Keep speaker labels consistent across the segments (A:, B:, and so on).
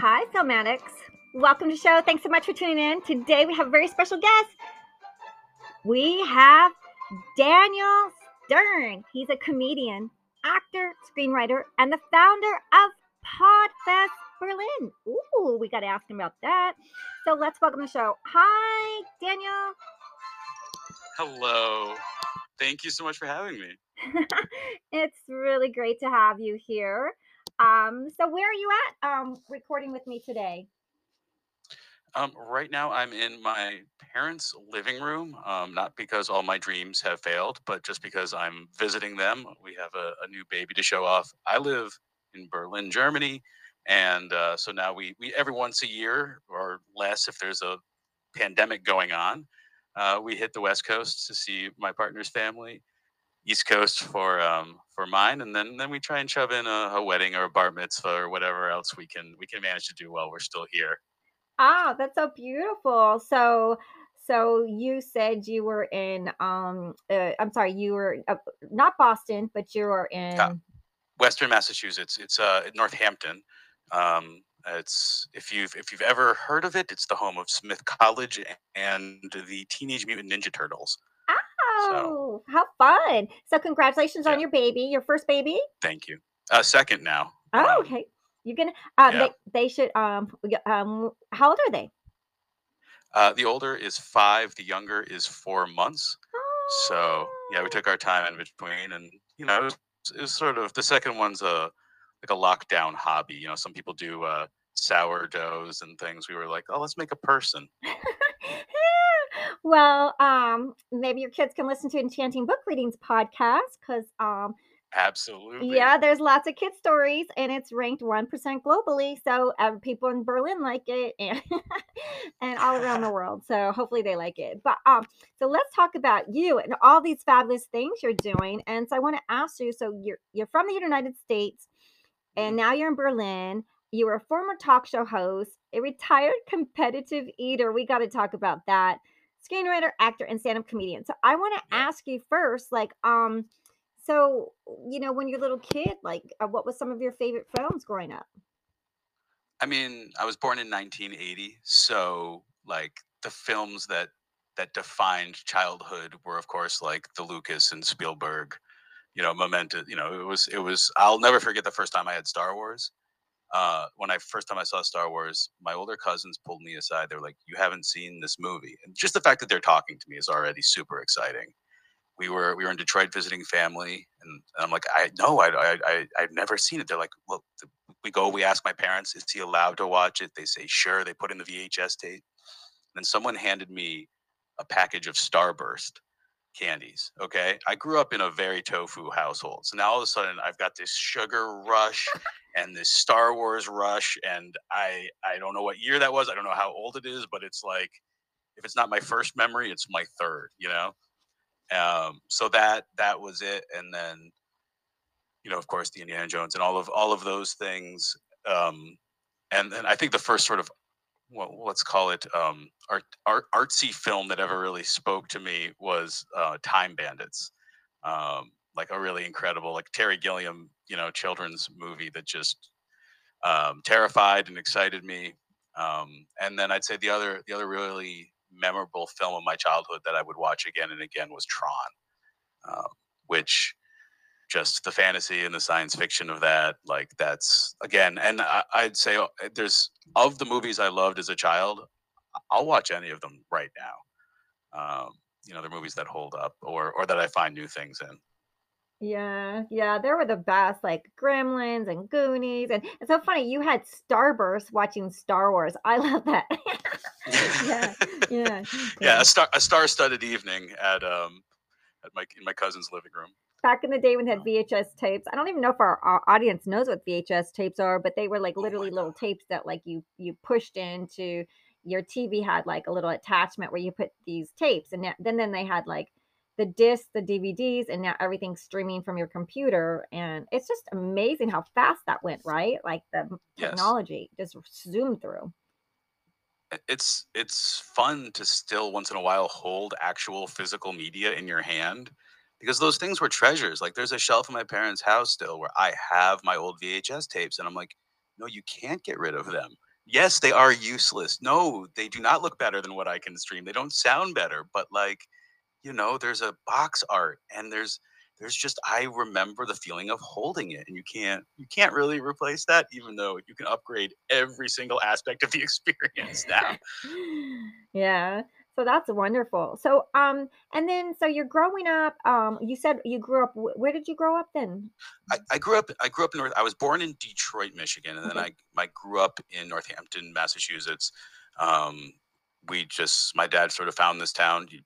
A: Hi, Filmatics. Welcome to the show. Thanks so much for tuning in. Today we have a very special guest. We have Daniel Stern. He's a comedian, actor, screenwriter, and the founder of Podfest Berlin. Ooh, we got to ask him about that. So let's welcome the show. Hi, Daniel.
B: Hello. Thank you so much for having me.
A: it's really great to have you here. Um, so where are you at um, recording with me today?
B: Um, right now, I'm in my parents' living room. Um, not because all my dreams have failed, but just because I'm visiting them. We have a, a new baby to show off. I live in Berlin, Germany, and uh, so now we we every once a year or less, if there's a pandemic going on, uh, we hit the West Coast to see my partner's family, East Coast for um, for mine, and then then we try and shove in a, a wedding or a bar mitzvah or whatever else we can we can manage to do while we're still here.
A: Ah, that's so beautiful. So, so you said you were in, um, uh, I'm sorry, you were uh, not Boston, but you were in,
B: Western Massachusetts. It's uh, Northampton. Um, it's if you've if you've ever heard of it, it's the home of Smith College and the Teenage Mutant Ninja Turtles. So
A: oh, how fun. So congratulations on your baby, your first baby.
B: thank you. Uh, second now.
A: Oh,
B: Um,
A: okay. You're gonna, um,
B: yeah.
A: they, they should, um, um, how old are they?
B: Uh, the older is five. The younger is four months. So yeah, we
A: Oh.
B: took our time in between, and you know, it was, it was sort of the second one's a like a lockdown hobby. You know, some people do uh, sourdoughs and things. We were like, oh, let's make a person.
A: well, um, maybe your kids can listen to Enchanting Book Readings podcast because, um,
B: Absolutely.
A: yeah, there's lots of kid stories and it's ranked 1% globally. So uh, people in Berlin like it and, and all around the world. So hopefully they like it. But um, so let's talk about you and all these fabulous things you're doing. And so I want to ask you, so you're you're from the United States and
B: Mhm.
A: now you're in Berlin. You were a former talk show host, a retired competitive eater. We got to talk about that. Screenwriter, actor, and stand-up comedian. So I want to ask you first, like, um, so you know, when you're a little kid, like, uh, what was some of your favorite films growing up?
B: I mean, I was born in 1980, so like the films that that defined childhood were, of course, like the Lucas and Spielberg. You know, Memento. You know, it was it was. I'll never forget the first time I had Star Wars. Uh, when I first time I saw Star Wars, my older cousins pulled me aside. They're like, "You haven't seen this movie," and just the fact that they're talking to me is already super exciting. We were we were in Detroit visiting family, and, and I'm like, "I no, I, I I I've never seen it." They're like, "Well," we go, we ask my parents, "Is he allowed to watch it?" They say, "Sure." They put in the VHS tape. Then someone handed me a package of Starburst candies. Okay. I grew up in a very tofu household. So now all of a sudden I've got this sugar rush and this Star Wars rush. And I I don't know what year that was. I don't know how old it is, but it's like if it's not my first memory, it's my third, you know? Um, so that that was it. And then, you know, of course, the Indiana Jones and all of all of those things. Um, and then I think the first sort of well, let's call it um, art, art artsy film that ever really spoke to me was uh, Time Bandits. Um, like a really incredible, like Terry Gilliam, you know, children's movie that just um, terrified and excited me. Um, and then I'd say the other, the other really memorable film of my childhood that I would watch again and again was Tron, um, which just the fantasy and the science fiction of that like that's again and I, i'd say uh, there's of the movies i loved as a child i'll watch any of them right now um you know they're movies that hold up or or that i find new things in
A: Yeah, yeah, they were the best, like Gremlins and Goonies, and it's so funny you had Starburst watching Star Wars. I love that. Yeah, yeah,
B: yeah
A: yeah.
B: a star a star-studded evening at um at my in my cousin's living room
A: Back in the day when they had
B: Uh,
A: VHS tapes, I don't even know if our, our audience knows what VHS tapes are, but they were like
B: oh
A: literally little
B: god
A: tapes that like you you pushed into your TV had like a little attachment where you put these tapes, and now- then then they had like the discs, the DVDs, and now everything's streaming from your computer, and it's just amazing how fast that went, right? Like the
B: yes
A: technology just zoomed through.
B: It's it's fun to still once in a while hold actual physical media in your hand because those things were treasures. Like there's a shelf in my parents' house still where I have my old VHS tapes, and I'm like, no, you can't get rid of them. yes, they are useless. No, they do not look better than what I can stream. They don't sound better, but like, you know, there's a box art and there's there's just I remember the feeling of holding it and you can't you can't really replace that even though you can upgrade every single aspect of the experience now.
A: yeah. So that's wonderful. So um and then so you're growing up um you said you grew up where did you grow up then?
B: I, I grew up I grew up in North I was born in Detroit, Michigan, and then
A: Okay.
B: I I grew up in Northampton, Massachusetts. Um we just my dad sort of found this town. He,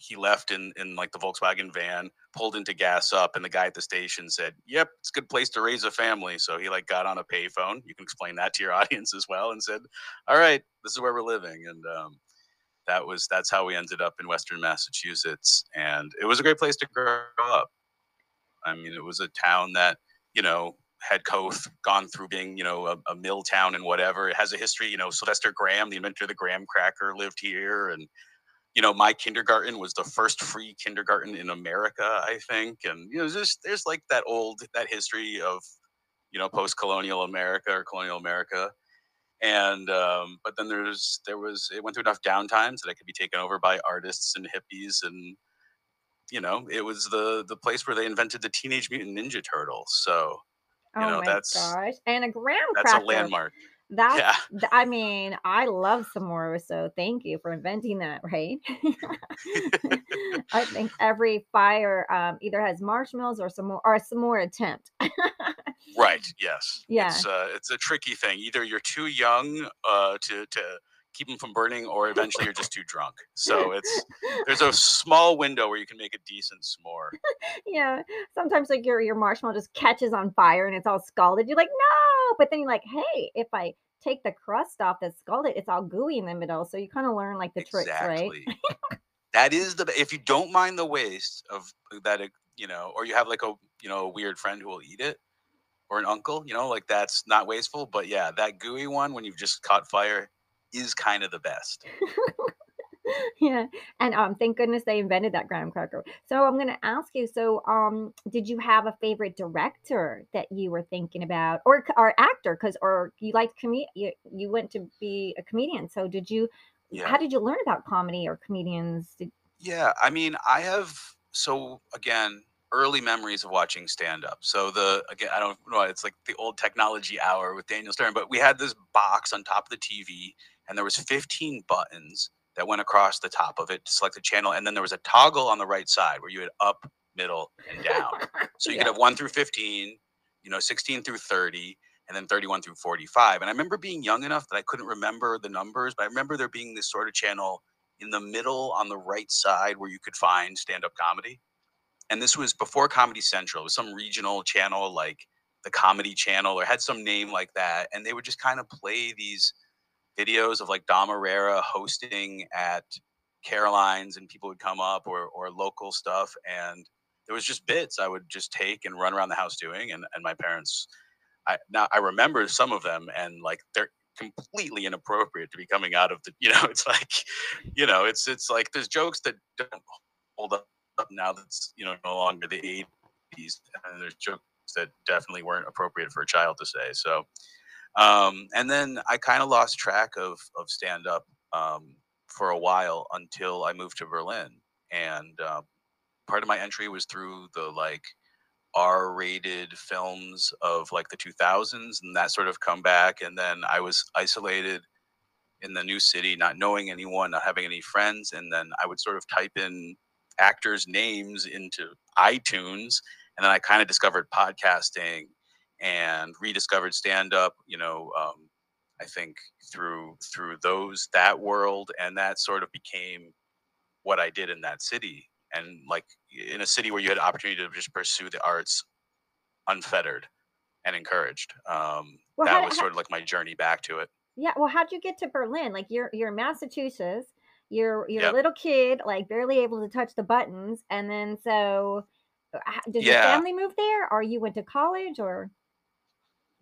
B: he left in in like the Volkswagen van, pulled into gas up, and the guy at the station said, "Yep, it's a good place to raise a family." So he like got on a payphone. You can explain that to your audience as well, and said, "All right, this is where we're living." And um, that was that's how we ended up in Western Massachusetts, and it was a great place to grow up. I mean, it was a town that you know had Coth gone through being you know a, a mill town and whatever. It has a history. You know, Sylvester Graham, the inventor of the graham cracker, lived here, and you know, my kindergarten was the first free kindergarten in America, I think. And you know, there's there's like that old that history of you know post-colonial America or colonial America. And um, but then there's there was it went through enough downtimes that it could be taken over by artists and hippies and you know it was the the place where they invented the Teenage Mutant Ninja Turtles. So you
A: Oh
B: know
A: my
B: that's
A: gosh. And a graham
B: that's a landmark.
A: That's
B: Yeah,
A: I mean, I love s'mores, so thank you for inventing that, right? I think every fire um, either has marshmallows or some more or a s'more attempt.
B: right. Yes,
A: yeah.
B: it's uh, it's a tricky thing. Either you're too young uh, to to keep them from burning, or eventually you're just too drunk. So it's there's a small window where you can make a decent s'more.
A: yeah. Sometimes like your your marshmallow just catches on fire and it's all scalded. You're like, no, but then you're like, hey, if I take the crust off that's scalded, it's all gooey in the middle. So you kind of learn like the tricks, right?
B: That is the if you don't mind the waste of that, you know, or you have like a you know a weird friend who will eat it, or an uncle, you know, like that's not wasteful. But yeah, that gooey one when you've just caught fire is kind of the best.
A: yeah and um thank goodness they invented that graham cracker so i'm going to ask you so um did you have a favorite director that you were thinking about or or actor because or you liked comedy you, you went to be a comedian so did you
B: Yeah.
A: how did you learn about comedy or comedians did,
B: Yeah, I mean, I have so again early memories of watching stand up. So the again, I don't know, it's like the old technology hour with Daniel Stern, but we had this box on top of the TV, and there was 15 buttons that went across the top of it to select the channel, and then there was a toggle on the right side where you had up, middle, and down. So you
A: Yeah.
B: could have one through 15, you know, 16 through 30, and then 31 through 45. And I remember being young enough that I couldn't remember the numbers, but I remember there being this sort of channel in the middle on the right side where you could find stand up comedy. And this was before Comedy Central. It was some regional channel like the Comedy Channel or had some name like that. And they would just kind of play these videos of like Dom Irrera hosting at Caroline's and people would come up or, or local stuff. And there was just bits I would just take and run around the house doing. And, and my parents, I now I remember some of them and like they're completely inappropriate to be coming out of the, you know, it's like, you know, it's, it's like there's jokes that don't hold up now that's, you know, no longer the 80s. And there's jokes that definitely weren't appropriate for a child to say. So, um, and then I kind of lost track of of stand up um, for a while until I moved to Berlin, and uh, part of my entry was through the like R-rated films of like the 2000s and that sort of comeback, and then I was isolated in the new city, not knowing anyone, not having any friends, and then I would sort of type in actors' names into iTunes, and then I kind of discovered podcasting and rediscovered stand up you know um, i think through through those that world and that sort of became what i did in that city and like in a city where you had opportunity to just pursue the arts unfettered and encouraged um,
A: Well,
B: that
A: how-
B: was sort of like my journey back to it.
A: Yeah well how'd you get to berlin? Like you're you're in massachusetts you're you're
B: Yep.
A: a little kid like barely able to touch the buttons and then so uh, did your family move there or you went to college or?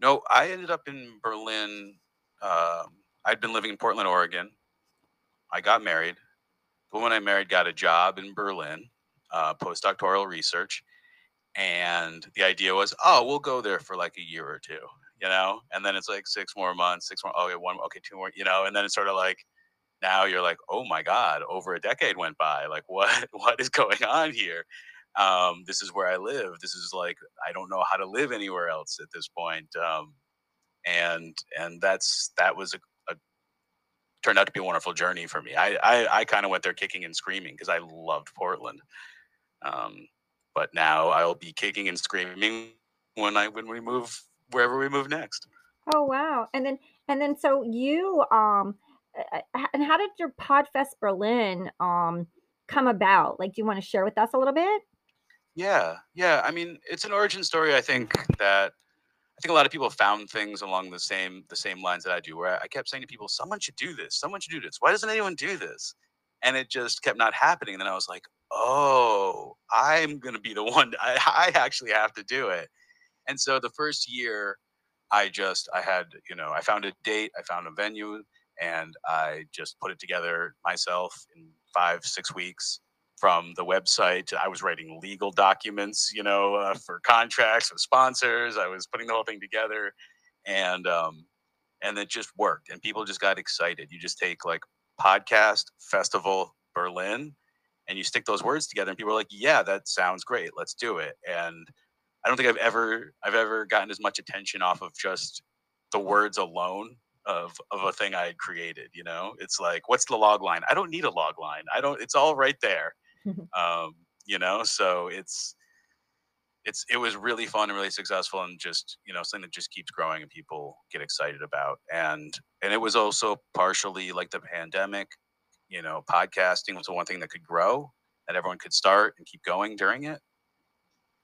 B: No i ended up in berlin um, i'd been living in portland oregon. I got married. The woman i married got a job in berlin uh, postdoctoral research and the idea was oh we'll go there for like a year or two you know, and then it's like six more months, six more, okay, one, okay, two more, you know, and then it's sort of like now you're like, oh my God, over a decade went by. Like, what what is going on here? Um, this is where I live. This is like I don't know how to live anywhere else at this point. Um, and and that's that was a, a turned out to be a wonderful journey for me. I I, I kind of went there kicking and screaming because I loved Portland. Um, but now I'll be kicking and screaming when I when we move wherever we move next.
A: Oh wow. And then and then so you um and how did your Podfest Berlin um come about? Like do you want to share with us a little bit?
B: Yeah. Yeah, I mean, it's an origin story I think that I think a lot of people found things along the same the same lines that I do where I kept saying to people, someone should do this. Someone should do this. Why doesn't anyone do this? And it just kept not happening. And then I was like, oh, I'm to be the one. I, I actually have to do it. And so the first year, I just, I had, you know, I found a date, I found a venue, and I just put it together myself in five, six weeks from the website. I was writing legal documents, you know, uh, for contracts with sponsors. I was putting the whole thing together, and um, and it just worked. And people just got excited. You just take like podcast festival Berlin, and you stick those words together, and people are like, "Yeah, that sounds great. Let's do it." And I don't think I've ever I've ever gotten as much attention off of just the words alone of of a thing I had created. You know, it's like, what's the log line? I don't need a log line. I don't. It's all right there. um, you know, so it's it's it was really fun and really successful and just you know something that just keeps growing and people get excited about and and it was also partially like the pandemic you know podcasting was the one thing that could grow that everyone could start and keep going during it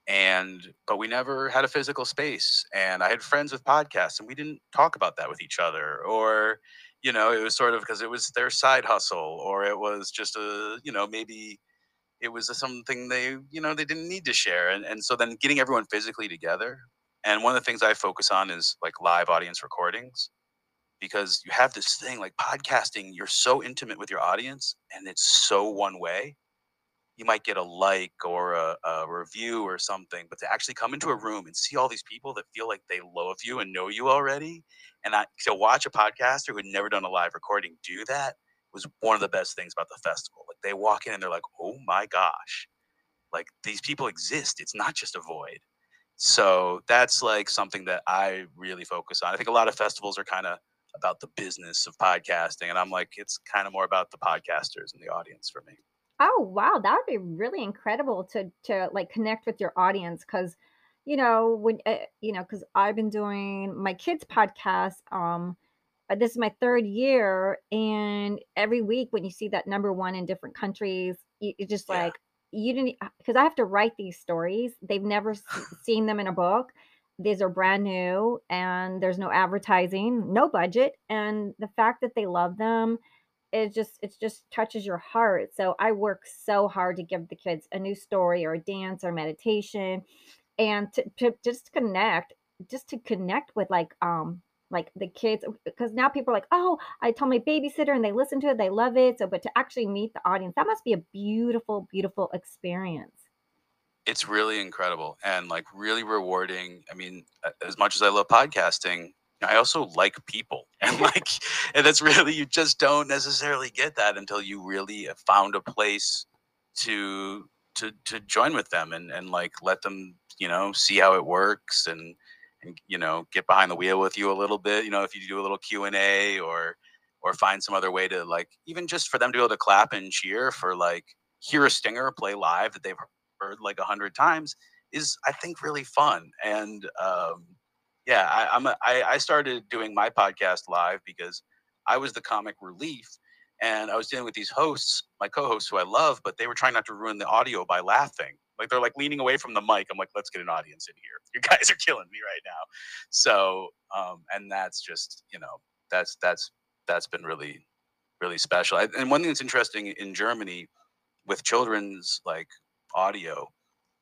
B: and but we never had a physical space and i had friends with podcasts and we didn't talk about that with each other or you know it was sort of because it was their side hustle or it was just a you know maybe it was something they you know they didn't need to share and, and so then getting everyone physically together and one of the things i focus on is like live audience recordings because you have this thing like podcasting you're so intimate with your audience and it's so one way you might get a like or a, a, review or something, but to actually come into a room and see all these people that feel like they love you and know you already, and I, to watch a podcaster who had never done a live recording do that was one of the best things about the festival. Like they walk in and they're like, "Oh my gosh, like these people exist. It's not just a void." So that's like something that I really focus on. I think a lot of festivals are kind of about the business of podcasting, and I'm like, it's kind of more about the podcasters and the audience for me.
A: Oh, wow, that would be really incredible to to, like, connect with your audience, because you know, when, eh, you know, because I've been doing my kids' podcast, um, uh, this is my 3rd year, and every week when you see that number 1 in different countries, you it's just
B: Yeah.
A: like, you didn't because I have to write these stories. They've never seen them in a book. These are brand new, and there's no advertising, no budget, and the fact that they love them it just it just touches your heart. So I work so hard to give the kids a new story or a dance or meditation and to, to just connect, just to connect with like um like the kids because now people are like, "Oh, I told my babysitter and they listen to it, they love it." So but to actually meet the audience, that must be a beautiful beautiful experience.
B: It's really incredible and like really rewarding. I mean, as much as I love podcasting, I also like people. And like, and that's really, you just don't necessarily get that until you really found a place to, to, to join with them and, and like let them, you know, see how it works and, and, you know, get behind the wheel with you a little bit, you know, if you do a little Q and A or, or find some other way to like, even just for them to be able to clap and cheer for like, hear a stinger play live that they've heard like a hundred times is I think really fun. And um, yeah, I, I'm a, I, I started doing my podcast live because I was the comic relief, and I was dealing with these hosts, my co-hosts who I love, but they were trying not to ruin the audio by laughing. Like they're like leaning away from the mic. I'm like, let's get an audience in here. You guys are killing me right now. So, um, and that's just you know that's that's that's been really really special. And one thing that's interesting in Germany with children's like audio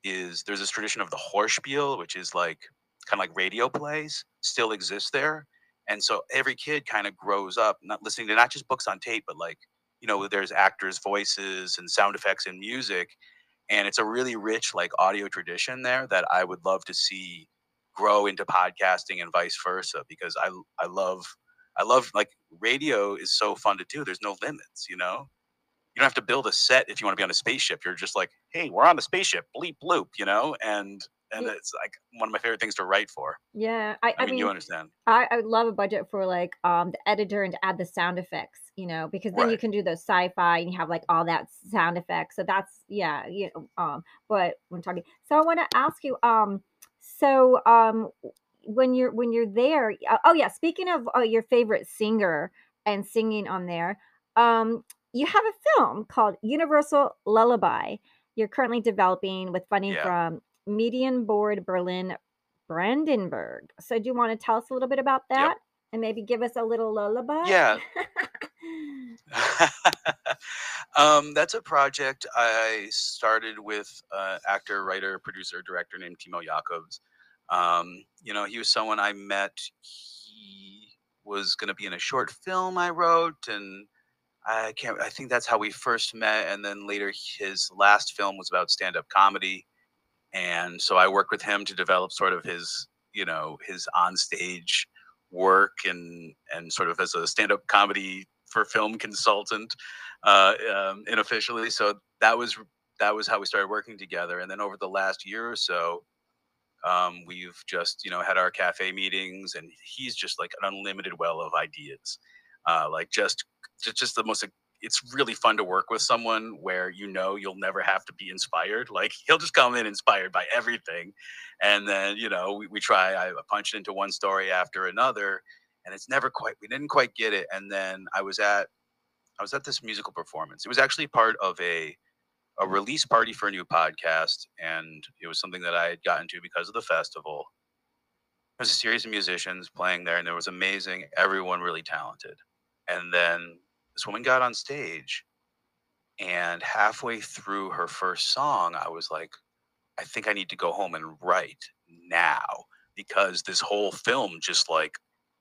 B: is there's this tradition of the Hörspiel, which is like kind of like radio plays still exist there. And so every kid kind of grows up not listening to not just books on tape, but like, you know, there's actors' voices and sound effects and music. And it's a really rich like audio tradition there that I would love to see grow into podcasting and vice versa because I I love I love like radio is so fun to do. There's no limits, you know. You don't have to build a set if you want to be on a spaceship. You're just like, hey, we're on the spaceship, bleep bloop, you know, and and it's like one of my favorite things to write for.
A: Yeah, I,
B: I
A: I
B: mean, you understand,
A: I, I would love a budget for like um the editor and to add the sound effects, you know, because then you can do those sci-fi and you have like all that sound effects. So that's yeah, you know, um, but when talking, so I want to ask you, um, so um, when you're when you're there, uh, oh yeah, speaking of uh, your favorite singer and singing on there, um, you have a film called Universal Lullaby. You're currently developing with funding
B: Yeah.
A: from Medienboard Berlin Brandenburg. So do you want to tell us a little bit about
B: Yep.
A: that and maybe give us a little lullaby?
B: Yeah. um, that's a project I started with uh, actor, writer, producer, director named Timo Jacobs. Um, you know, he was someone I met. He was going to be in a short film I wrote, and I can't. I think that's how we first met. And then later, his last film was about stand-up comedy, and so I worked with him to develop sort of his, you know, his onstage work and and sort of as a stand-up comedy for film consultant uh, um, unofficially. So that was that was how we started working together. And then over the last year or so, um, we've just you know had our cafe meetings, and he's just like an unlimited well of ideas. Uh, like just just the most. It's really fun to work with someone where you know you'll never have to be inspired. Like he'll just come in inspired by everything, and then you know we, we try. I punch into one story after another, and it's never quite. We didn't quite get it, and then I was at I was at this musical performance. It was actually part of a a release party for a new podcast, and it was something that I had gotten to because of the festival. There was a series of musicians playing there, and it was amazing. Everyone really talented. And then this woman got on stage, and halfway through her first song, I was like, I think I need to go home and write now because this whole film just like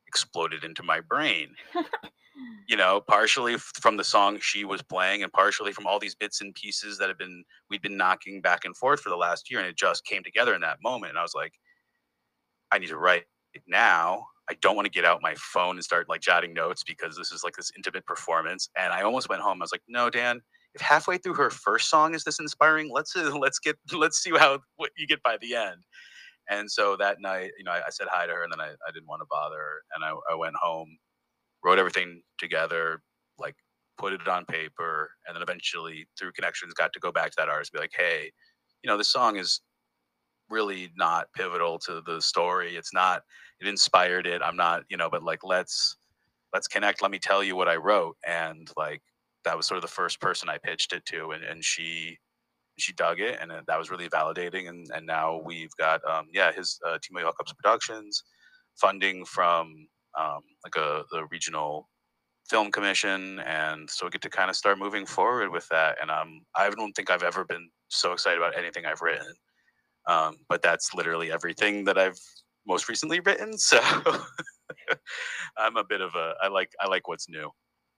B: exploded into my brain you know, partially from the song she was playing and partially from all these bits and pieces that have been we've been knocking back and forth for the last year and it just came together in that moment and I was like I need to write it now. I don't want to get out my phone and start like jotting notes because this is like this intimate performance and I almost went home I was like no Dan if halfway through her first song is this inspiring let's uh, let's get let's see how what you get by the end. And so that night you know I, I said hi to her and then I, I didn't want to bother her and I, I went home wrote everything together, like put it on paper, and then eventually through connections got to go back to that artist be like, hey, you know, this song is really not pivotal to the story. It's not, it inspired it. I'm not, you know, but like let's let's connect. Let me tell you what I wrote. And like that was sort of the first person I pitched it to and, and she she dug it and that was really validating and and now we've got um yeah his uh Timo Jacobs Productions funding from um like a the regional film commission and so we get to kind of start moving forward with that and um i don't think i've ever been so excited about anything i've written um but that's literally everything that i've most recently written so i'm a bit of a i like i like what's new.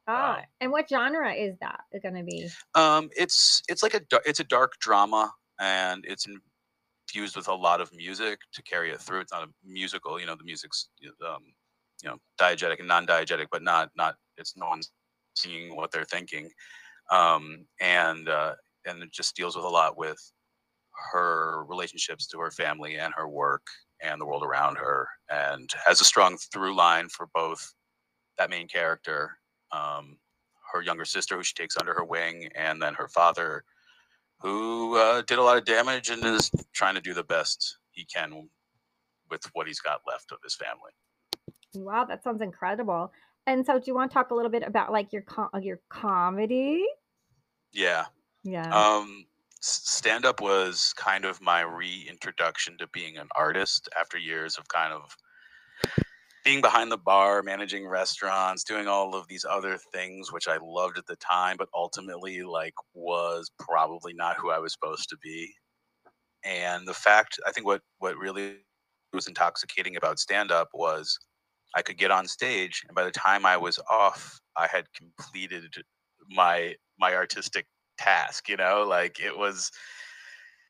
A: Ah,
B: um,
A: and what genre is that going to be?
B: um it's it's like a it's a dark drama and it's infused with a lot of music to carry it through. It's not a musical you know the music's um you know diegetic and non-diegetic but not not it's no one's seeing what they're thinking. Um and uh and it just deals with a lot with her relationships to her family and her work and the world around her and has a strong through line for both that main character um her younger sister who she takes under her wing and then her father who uh, did a lot of damage and is trying to do the best he can with what he's got left of his family
A: Wow, that sounds incredible. And so, do you want to talk a little bit about like your com- your comedy?
B: yeah
A: Yeah.
B: Um, stand up was kind of my reintroduction to being an artist after years of kind of being behind the bar, managing restaurants, doing all of these other things, which I loved at the time, but ultimately, like, was probably not who I was supposed to be. And the fact, I think, what what really was intoxicating about stand up was I could get on stage, and by the time I was off, I had completed my my artistic task you know like it was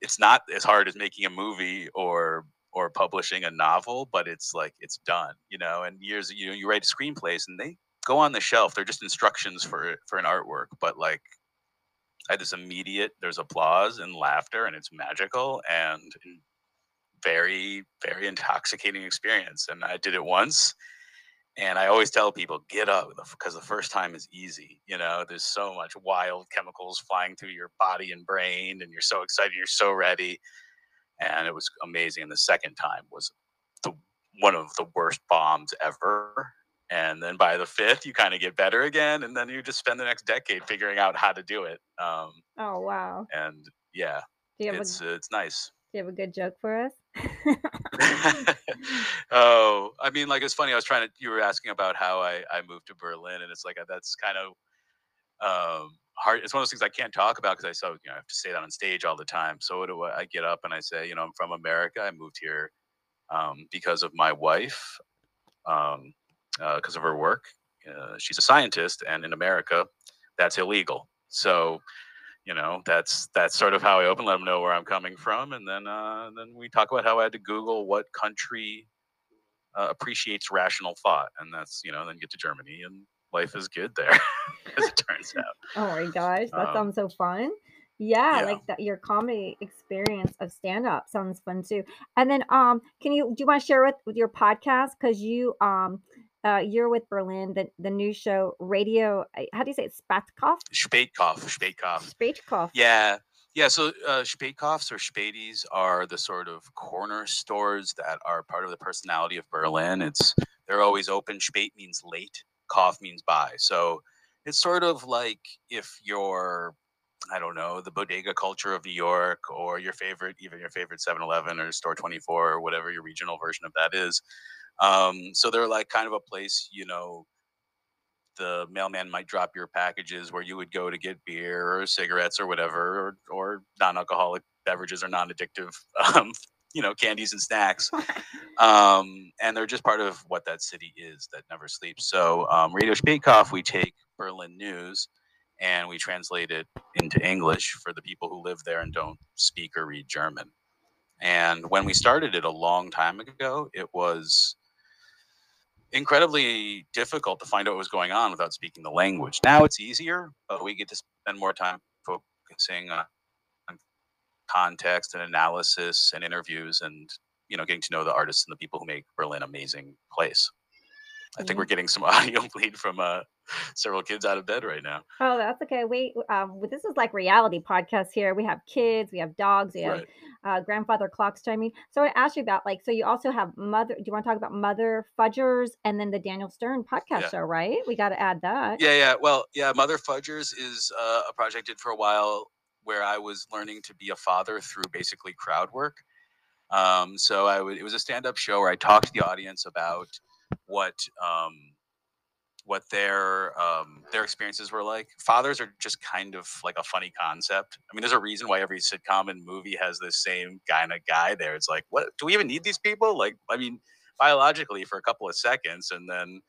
B: it's not as hard as making a movie or or publishing a novel, but it's like it's done, you know. And years, you know, you write screenplays and they go on the shelf. They're just instructions for for an artwork, but like I had this immediate there's applause and laughter and it's magical and very very intoxicating experience. And I did it once and I always tell people, get up because the first time is easy. You know, there's so much wild chemicals flying through your body and brain, and you're so excited, you're so ready. And it was amazing. And the second time was the one of the worst bombs ever. And then by the fifth, you kind of get better again, and then you just spend the next decade figuring out how to do it. Um,
A: oh wow!
B: And yeah, it's a, it's nice.
A: Do you have a good joke for us?
B: oh, I mean, like it's funny. I was trying to. You were asking about how I I moved to Berlin, and it's like uh, that's kind of um hard. It's one of those things I can't talk about because I so you know I have to say that on stage all the time. So what do I, I get up and I say, you know, I'm from America. I moved here um, because of my wife, um, uh, because of her work. Uh, she's a scientist, and in America, that's illegal. So you know that's that's sort of how I open, let them know where I'm coming from, and then uh, then we talk about how I had to Google what country uh, appreciates rational thought, and that's you know then get to Germany, and life is good there, as it turns out.
A: Oh my gosh, that um, sounds so fun. Yeah, yeah, like that your comedy experience of stand up sounds fun too. And then um can you do you want to share with with your podcast cuz you um uh, you're with Berlin, the, the new show, Radio, how do you say it? Spatzkopf?
B: Spätkauf. Spätkauf.
A: Spätkauf.
B: Yeah. Yeah, so uh, Spätkaufs or Spätis are the sort of corner stores that are part of the personality of Berlin. It's they're always open. Spät means late, Kauf means buy. So it's sort of like if you're I don't know, the bodega culture of New York or your favorite, even your favorite 7 Eleven or Store 24 or whatever your regional version of that is. Um, so they're like kind of a place, you know, the mailman might drop your packages where you would go to get beer or cigarettes or whatever, or, or non-alcoholic beverages or non-addictive, um, you know, candies and snacks. um, and they're just part of what that city is that never sleeps. So um, Radio Spätkauf, we take Berlin news and we translate it into English for the people who live there and don't speak or read German. And when we started it a long time ago, it was incredibly difficult to find out what was going on without speaking the language. Now it's easier, but we get to spend more time focusing on context and analysis and interviews and you know getting to know the artists and the people who make Berlin amazing place. I think we're getting some audio bleed from uh, several kids out of bed right now.
A: Oh, that's okay. We um, this is like reality podcast here. We have kids, we have dogs, we have right. uh, grandfather clocks chiming. So I asked you about like, so you also have mother. Do you want to talk about Mother Fudgers and then the Daniel Stern podcast yeah. show? Right? We got to add that.
B: Yeah, yeah. Well, yeah. Mother Fudgers is uh, a project I did for a while where I was learning to be a father through basically crowd work. Um, so I would. It was a stand-up show where I talked to the audience about what um, what their um, their experiences were like. Fathers are just kind of like a funny concept. I mean, there's a reason why every sitcom and movie has the same kind of guy there. It's like, what do we even need these people? Like, I mean, biologically for a couple of seconds, and then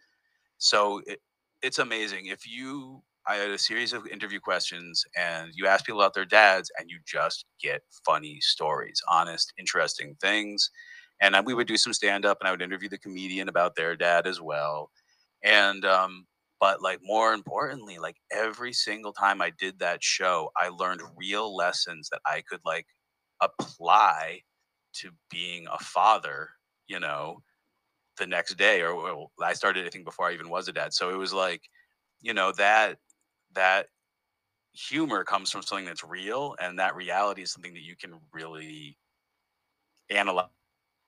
B: so it, it's amazing if you. I had a series of interview questions, and you ask people about their dads, and you just get funny stories, honest, interesting things and we would do some stand up and i would interview the comedian about their dad as well and um but like more importantly like every single time i did that show i learned real lessons that i could like apply to being a father you know the next day or i started i think before i even was a dad so it was like you know that that humor comes from something that's real and that reality is something that you can really analyze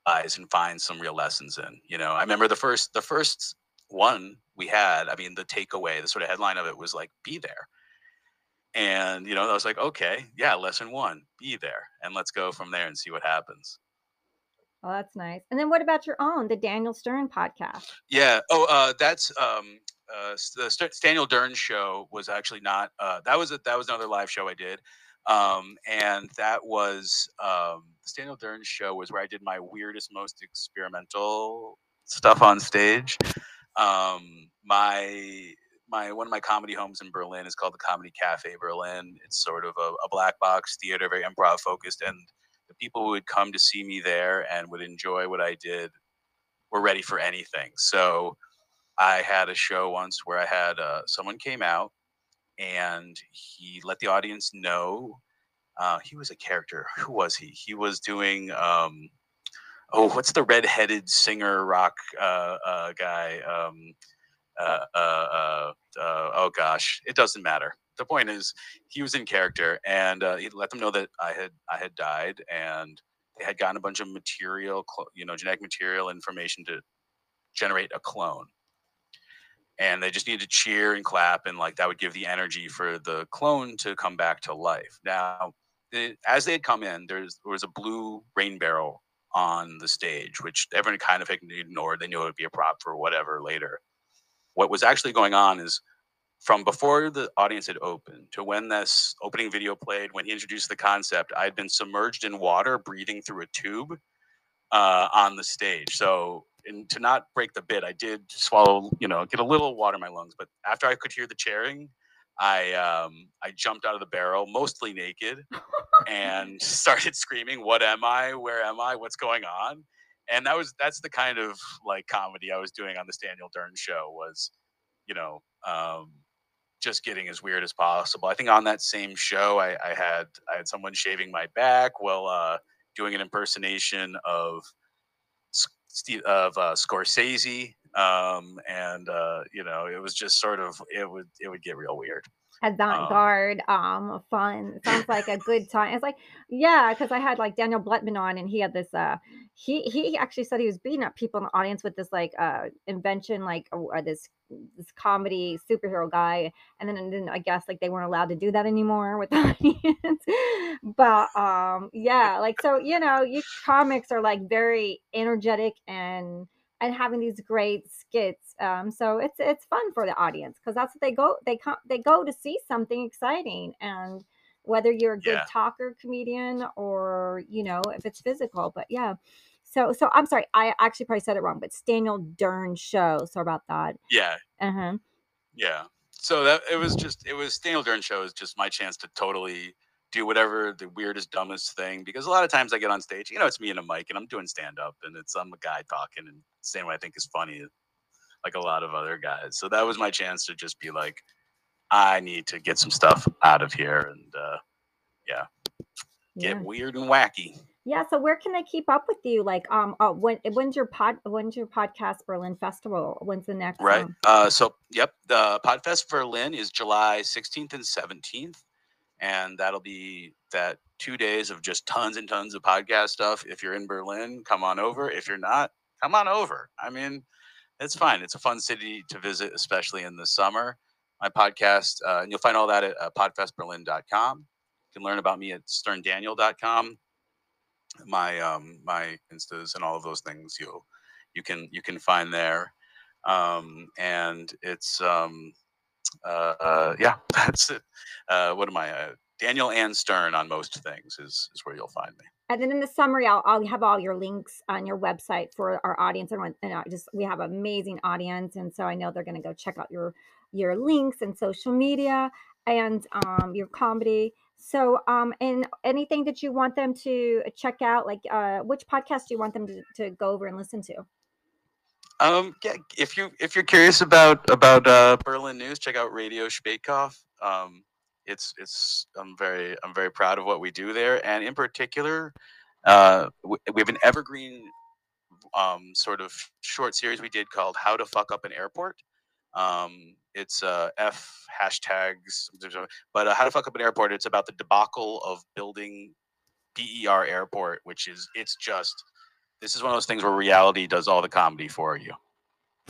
B: and find some real lessons in. You know, I remember the first the first one we had. I mean, the takeaway, the sort of headline of it was like, "Be there." And you know, I was like, okay, yeah, lesson one, be there, and let's go from there and see what happens.
A: Well, that's nice. And then what about your own, the Daniel Stern podcast?
B: Yeah. Oh, uh, that's um, uh, the Daniel Dern show was actually not. Uh, that was a, that was another live show I did. Um, and that was um, the Daniel Dern show was where I did my weirdest, most experimental stuff on stage. Um, my my one of my comedy homes in Berlin is called the Comedy Cafe Berlin. It's sort of a, a black box theater, very improv focused, and the people who would come to see me there and would enjoy what I did were ready for anything. So I had a show once where I had uh, someone came out and he let the audience know uh, he was a character. Who was he? He was doing um, oh, what's the redheaded singer rock uh, uh, guy? Um, uh, uh, uh, oh gosh, it doesn't matter. The point is, he was in character, and uh, he let them know that I had I had died, and they had gotten a bunch of material, you know, genetic material information to generate a clone. And they just needed to cheer and clap, and like that would give the energy for the clone to come back to life. Now, it, as they had come in, there's there was a blue rain barrel on the stage, which everyone kind of ignored. They knew it would be a prop for whatever later. What was actually going on is from before the audience had opened to when this opening video played, when he introduced the concept, I had been submerged in water, breathing through a tube uh, on the stage. So, and to not break the bit, I did swallow, you know, get a little water in my lungs. But after I could hear the cheering, I um, I jumped out of the barrel, mostly naked, and started screaming, "What am I? Where am I? What's going on?" And that was that's the kind of like comedy I was doing on this Daniel Dern show was, you know, um, just getting as weird as possible. I think on that same show, I, I had I had someone shaving my back while uh, doing an impersonation of Steve, of uh, Scorsese, um, and uh, you know, it was just sort of it would it would get real weird.
A: Avant
B: Um,
A: garde, um, fun. Sounds like a good time. It's like, yeah, because I had like Daniel Blutman on, and he had this. Uh, he he actually said he was beating up people in the audience with this like uh invention, like uh, uh, this this comedy superhero guy, and then and then I guess like they weren't allowed to do that anymore with the audience. but um, yeah, like so you know, you comics are like very energetic and and having these great skits. Um, so it's it's fun for the audience because that's what they go they come they go to see something exciting and whether you're a good
B: Yeah.
A: talker comedian or you know if it's physical. But yeah. So so I'm sorry, I actually probably said it wrong, but it's Daniel Dern show. Sorry about that.
B: yeah,
A: Uh-huh.
B: Yeah. So that it was just it was Daniel Dern show is just my chance to totally do whatever the weirdest, dumbest thing. Because a lot of times I get on stage, you know, it's me and a mic and I'm doing stand up and it's I'm a guy talking and saying what I think is funny, like a lot of other guys. So that was my chance to just be like, I need to get some stuff out of here and uh yeah, get
A: Yeah.
B: weird and wacky.
A: Yeah, so where can they keep up with you? Like, um, uh, when when's your pod? When's your podcast Berlin Festival? When's the next?
B: Right.
A: Um,
B: Uh, so, yep, the Podfest Berlin is July 16th and 17th. And that'll be that two days of just tons and tons of podcast stuff. If you're in Berlin, come on over. If you're not, come on over. I mean, it's fine. It's a fun city to visit, especially in the summer. My podcast, uh, and you'll find all that at uh, podfestberlin.com. You can learn about me at sterndaniel.com. My um, my instas and all of those things you'll you can you can find there um, and it's um, uh, uh, yeah, that's it. Uh, what am I? Uh, Daniel Ann Stern on most things is is where you'll find me.
A: And then in the summary, I'll, I'll have all your links on your website for our audience. And, I just we have amazing audience, and so I know they're going to go check out your your links and social media and um, your comedy. So, um, and anything that you want them to check out, like uh, which podcast do you want them to, to go over and listen to?
B: Um, yeah, if you if you're curious about about uh, Berlin news, check out Radio Spätkauf. Um, it's it's I'm very I'm very proud of what we do there, and in particular, uh, we, we have an evergreen um, sort of short series we did called "How to Fuck Up an Airport." Um, it's uh, F hashtags, but uh, "How to Fuck Up an Airport." It's about the debacle of building BER Airport, which is it's just this is one of those things where reality does all the comedy for you.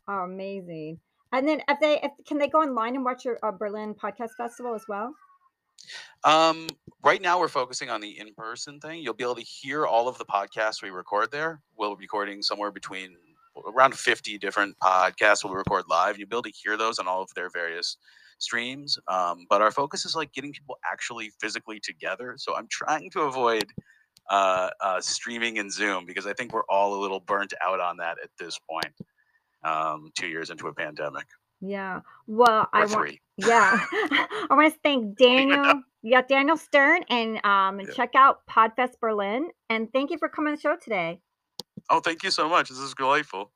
A: Oh, amazing. And then if they if, can they go online and watch your uh, Berlin Podcast Festival as well?
B: Um, right now we're focusing on the in-person thing. You'll be able to hear all of the podcasts we record there. We'll be recording somewhere between around 50 different podcasts we'll record live. You'll be able to hear those on all of their various streams. Um, but our focus is like getting people actually physically together. So I'm trying to avoid uh, uh, streaming and Zoom because I think we're all a little burnt out on that at this point. Um, two years into a pandemic
A: Yeah. Well, I want
B: three.
A: yeah. I want to thank Daniel. Yeah, Daniel Stern, and um,
B: Yeah.
A: check out Podfest Berlin. And thank you for coming to the show today.
B: Oh, thank you so much. This is delightful.